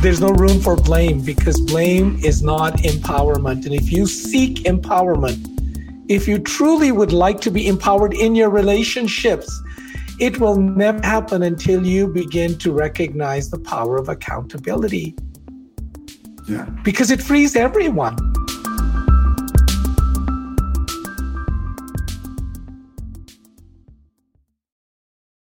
there's no room for blame because blame is not empowerment. And if you seek empowerment, if you truly would like to be empowered in your relationships, it will never happen until you begin to recognize the power of accountability. Yeah. Because it frees everyone.